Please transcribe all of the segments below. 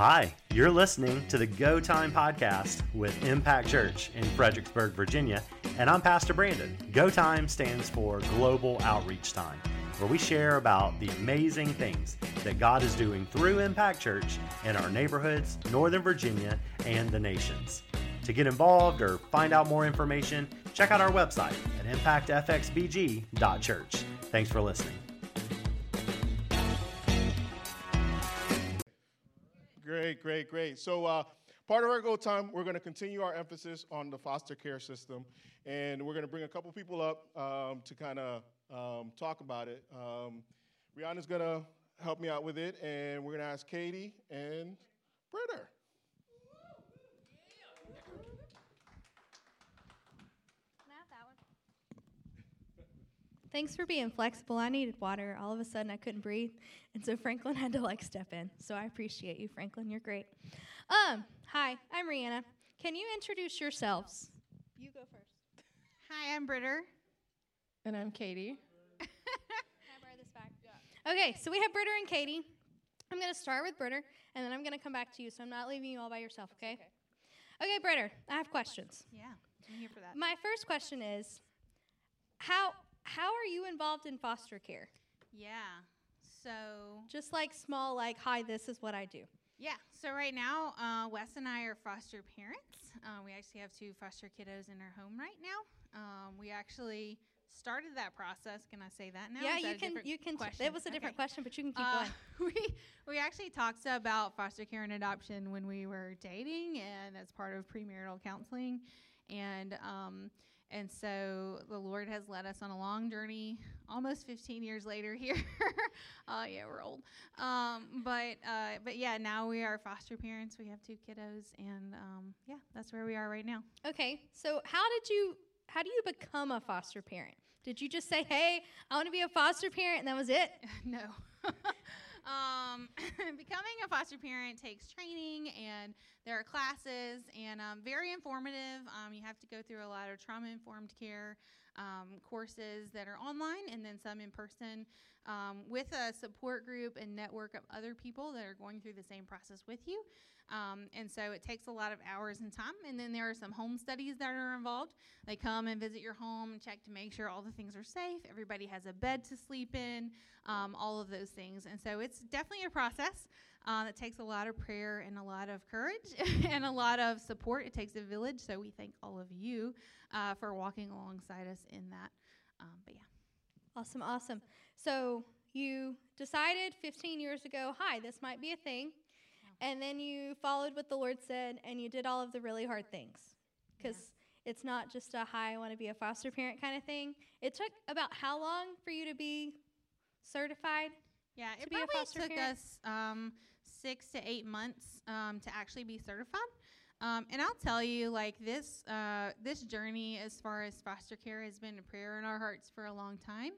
Hi, you're listening to the Go Time podcast with Impact Church in Fredericksburg, Virginia, and I'm Pastor Brandon. Go Time stands for Global Outreach Time, where we share about the amazing things that God is doing through Impact Church in our neighborhoods, Northern Virginia, and the nations. To get involved or find out more information, check out our website at impactfxbg.church. Thanks for listening. Great, great. So, uh, part of our go time, we're going to continue our emphasis on the foster care system, and we're going to bring a couple people up um, to kind of um, talk about it. Um, Rihanna's going to help me out with it, and we're going to ask Katie and Britta. Thanks for being flexible. I needed water. All of a sudden, I couldn't breathe, and so Franklin had to like step in. So I appreciate you, Franklin. You're great. Um, hi, I'm Rihanna. Can you introduce yourselves? You go first. Hi, I'm Britta. And I'm Katie. Can I borrow this back? Yeah. Okay, so we have Britta and Katie. I'm going to start with Britta, and then I'm going to come back to you. So I'm not leaving you all by yourself. Okay. Okay, Britta. I have questions. Yeah, I'm here for that. My first question is, how how are you involved in foster care? Yeah. So Just like small, like, hi, this is what I do. yeah. So right now, uh, Wes and I are foster parents. Uh, we actually have two foster kiddos in our home right now. Um, we actually started that process. Can I say that now? yeah, that you can. You can. question? It was a different Okay. question, but you can keep Uh, going. we we actually talked about foster care and adoption when we were dating, and as part of premarital counseling, and um, and so the Lord has led us on a long journey. Almost 15 years later, here, uh, yeah, we're old. Um, but uh, but yeah, now we are foster parents. We have two kiddos, and um, yeah, that's where we are right now. Okay, so how did you? How do you become a foster parent? Did you just say, "Hey, I want to be a foster parent," and that was it? no. um, becoming a foster parent takes training, and there are classes, and um, very informative. Um, you have to go through a lot of trauma informed care um, courses that are online, and then some in person, um, with a support group and network of other people that are going through the same process with you. Um, and so it takes a lot of hours and time. And then there are some home studies that are involved. They come and visit your home and check to make sure all the things are safe. Everybody has a bed to sleep in, um, all of those things. And so it's definitely a process uh, that takes a lot of prayer and a lot of courage and a lot of support. It takes a village. So we thank all of you uh, for walking alongside us in that. Um, but yeah. Awesome, awesome. So you decided 15 years ago, "Hi, this might be a thing," and then you followed what the Lord said, and you did all of the really hard things, because it's not just a "Hi, I want to be a foster parent" kind of thing. It took about how long for you to be certified? Yeah, it probably foster took parent? us um, six to eight months um, to actually be certified. Um, and I'll tell you, like this, uh, this journey as far as foster care has been a prayer in our hearts for a long time,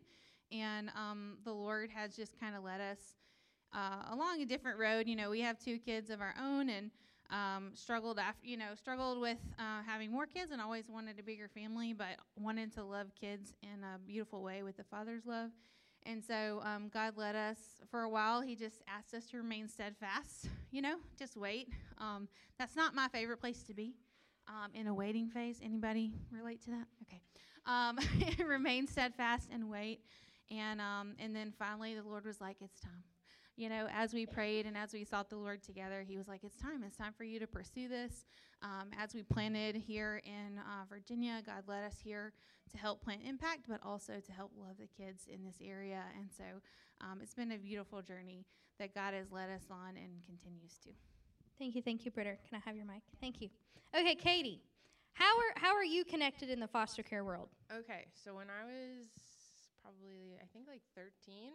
and um, the Lord has just kind of led us uh, along a different road. You know, we have two kids of our own, and um, struggled after, you know, struggled with uh, having more kids, and always wanted a bigger family, but wanted to love kids in a beautiful way with the Father's love. And so um, God led us for a while. He just asked us to remain steadfast, you know, just wait. Um, that's not my favorite place to be um, in a waiting phase. Anybody relate to that? Okay. Um, remain steadfast and wait. And, um, and then finally, the Lord was like, it's time. You know, as we prayed and as we sought the Lord together, He was like, it's time. It's time for you to pursue this. Um, as we planted here in uh, Virginia, God led us here to help plant impact, but also to help love the kids in this area. And so um, it's been a beautiful journey that God has led us on and continues to. Thank you, thank you, Britta. Can I have your mic? Thank you. Okay, Katie, how are how are you connected in the foster care world? Okay, so when I was probably, I think like 13,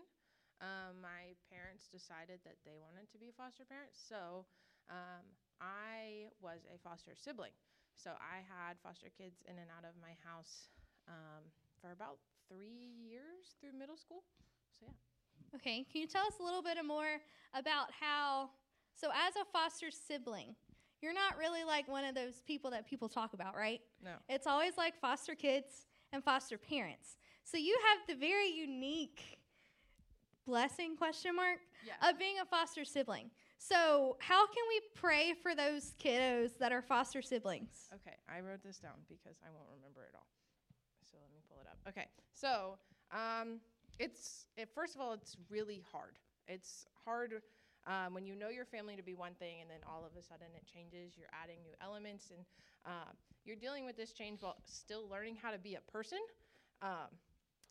um, my parents decided that they wanted to be foster parents. So um, I was a foster sibling. So I had foster kids in and out of my house um, for about three years through middle school. So yeah. Okay, can you tell us a little bit more about how? So, as a foster sibling, you're not really like one of those people that people talk about, right? No. It's always like foster kids and foster parents. So you have the very unique blessing question mark Yeah. of being a foster sibling. So, how can we pray for those kiddos that are foster siblings? Okay, I wrote this down because I won't remember it all. So let me pull it up. Okay, so um, it's it, first of all, it's really hard. It's hard um, when you know your family to be one thing, and then all of a sudden it changes. You're adding new elements, and uh, you're dealing with this change while still learning how to be a person. Um,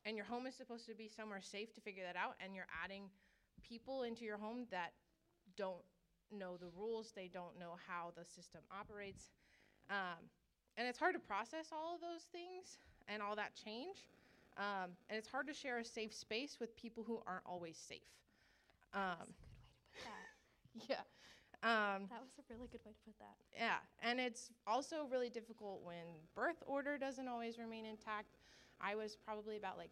and your home is supposed to be somewhere safe to figure that out, and you're adding people into your home that don't know the rules, they don't know how the system operates. Um, and it's hard to process all of those things and all that change. Um, and it's hard to share a safe space with people who aren't always safe. Um, that's a good way to put that. yeah. Um, That was a really good way to put that. yeah, and it's also really difficult when birth order doesn't always remain intact. I was probably about like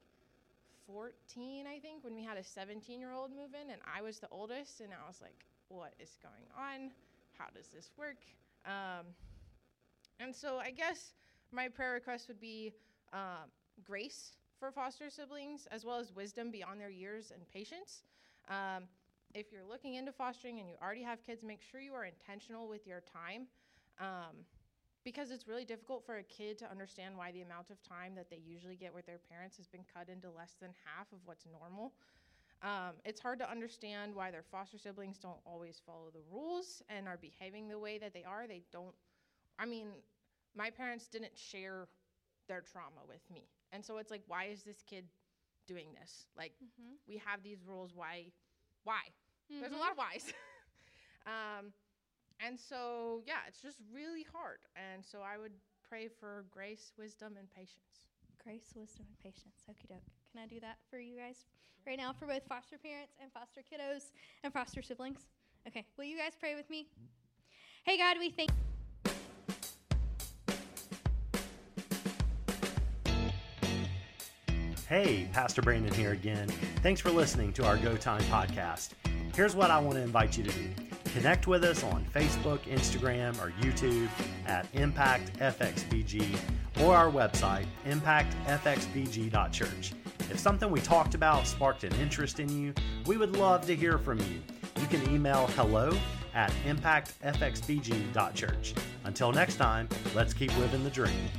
14, I think, when we had a 17 year old move in, and I was the oldest, and I was like, what is going on? How does this work? Um, and so I guess my prayer request would be um, grace for foster siblings, as well as wisdom beyond their years and patience. Um, if you're looking into fostering and you already have kids, make sure you are intentional with your time. Um, because it's really difficult for a kid to understand why the amount of time that they usually get with their parents has been cut into less than half of what's normal. Um, it's hard to understand why their foster siblings don't always follow the rules and are behaving the way that they are. They don't, I mean, my parents didn't share their trauma with me. And so it's like, why is this kid doing this? Like, Mm-hmm. we have these rules. Why? Why? There's a lot of whys. um, and so, yeah, it's just really hard. And so I would pray for grace, wisdom, and patience. Grace, wisdom, and patience. Okie doke. Can I do that for you guys right now for both foster parents and foster kiddos and foster siblings? Okay. Will you guys pray with me? Hey, God, we thank Hey, Pastor Brandon here again. Thanks for listening to our Go Time podcast. Here's what I want to invite you to do connect with us on Facebook, Instagram, or YouTube at Impact FXBG or our website, impactfxbg.church. If something we talked about sparked an interest in you, we would love to hear from you. You can email hello at impactfxbg.church. Until next time, let's keep living the dream.